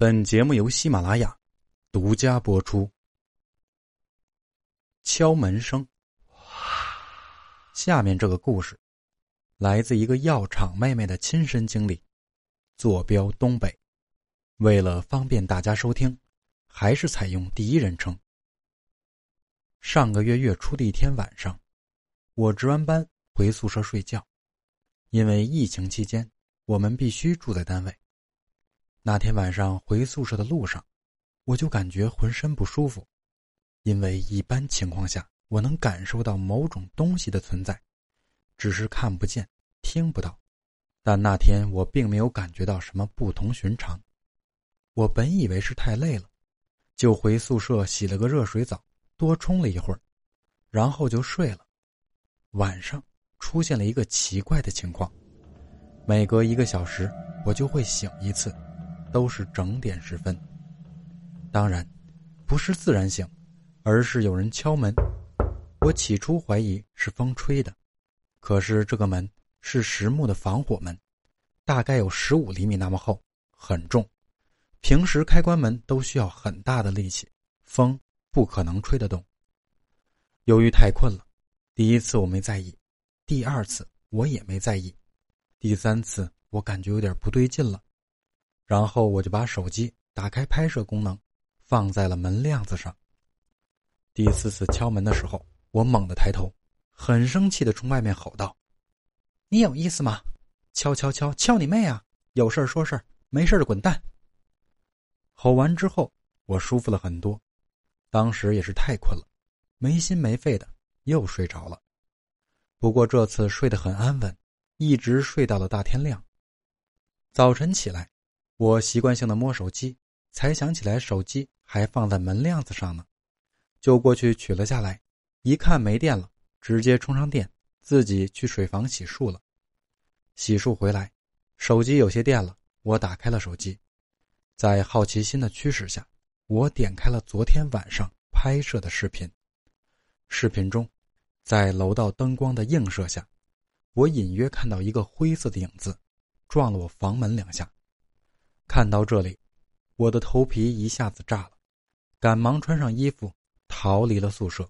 本节目由喜马拉雅独家播出。敲门声。下面这个故事来自一个药厂妹妹的亲身经历，坐标东北。为了方便大家收听，还是采用第一人称。上个月月初的一天晚上，我值完班回宿舍睡觉，因为疫情期间，我们必须住在单位。那天晚上回宿舍的路上，我就感觉浑身不舒服，因为一般情况下我能感受到某种东西的存在，只是看不见、听不到。但那天我并没有感觉到什么不同寻常。我本以为是太累了，就回宿舍洗了个热水澡，多冲了一会儿，然后就睡了。晚上出现了一个奇怪的情况，每隔一个小时我就会醒一次。都是整点时分。当然，不是自然醒，而是有人敲门。我起初怀疑是风吹的，可是这个门是实木的防火门，大概有十五厘米那么厚，很重。平时开关门都需要很大的力气，风不可能吹得动。由于太困了，第一次我没在意，第二次我也没在意，第三次我感觉有点不对劲了。然后我就把手机打开拍摄功能，放在了门亮子上。第四次敲门的时候，我猛地抬头，很生气的冲外面吼道：“你有意思吗？敲敲敲敲你妹啊！有事说事没事就滚蛋。”吼完之后，我舒服了很多。当时也是太困了，没心没肺的又睡着了。不过这次睡得很安稳，一直睡到了大天亮。早晨起来。我习惯性的摸手机，才想起来手机还放在门亮子上呢，就过去取了下来。一看没电了，直接充上电，自己去水房洗漱了。洗漱回来，手机有些电了，我打开了手机，在好奇心的驱使下，我点开了昨天晚上拍摄的视频。视频中，在楼道灯光的映射下，我隐约看到一个灰色的影子，撞了我房门两下。看到这里，我的头皮一下子炸了，赶忙穿上衣服逃离了宿舍。